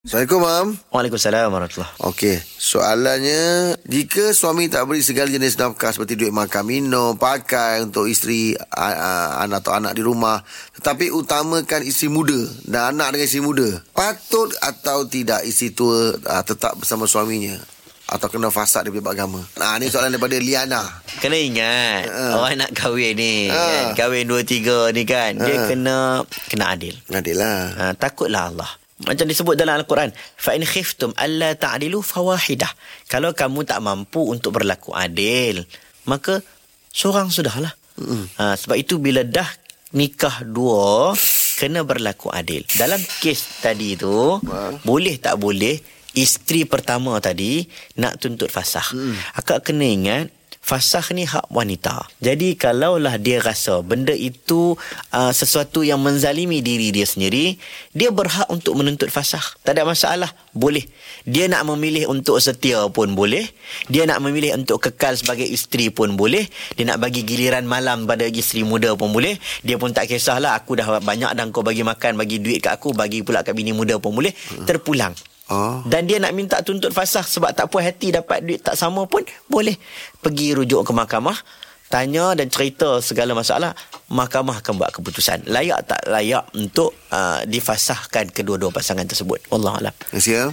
Assalamualaikum, Mam. Waalaikumsalam warahmatullahi Okey, soalannya jika suami tak beri segala jenis nafkah seperti duit makan, minum, pakai untuk isteri, anak atau anak di rumah, tetapi utamakan isteri muda dan anak dengan isteri muda, patut atau tidak isteri tua uh, tetap bersama suaminya atau kena fasad daripada agama? Nah, ni soalan daripada Liana. Kena ingat Ha. Orang nak kahwin ni Ha. kan, Kahwin dua tiga ni kan Dia Ha. kena Kena adil Adil lah. ha, Takutlah Allah macam disebut dalam Al-Quran fa in khiftum alla ta'dilu fawahidah. Kalau kamu tak mampu untuk berlaku adil maka seorang sudahlah. Ha, sebab itu bila dah nikah dua kena berlaku adil. Dalam kes tadi tu boleh tak boleh isteri pertama tadi nak tuntut fasah. Akak kena ingat Fasah ni hak wanita. Jadi kalaulah dia rasa benda itu uh, sesuatu yang menzalimi diri dia sendiri, dia berhak untuk menuntut fasah. Tak ada masalah. Boleh. Dia nak memilih untuk setia pun boleh. Dia nak memilih untuk kekal sebagai isteri pun boleh. Dia nak bagi giliran malam pada isteri muda pun boleh. Dia pun tak kisahlah aku dah banyak dah kau bagi makan, bagi duit kat aku, bagi pula kat bini muda pun boleh. Terpulang. Oh. Dan dia nak minta tuntut fasah sebab tak puas hati dapat duit tak sama pun boleh. Pergi rujuk ke mahkamah, tanya dan cerita segala masalah, mahkamah akan buat keputusan. Layak tak layak untuk uh, difasahkan kedua-dua pasangan tersebut. Wallahualam. Terima kasih ya.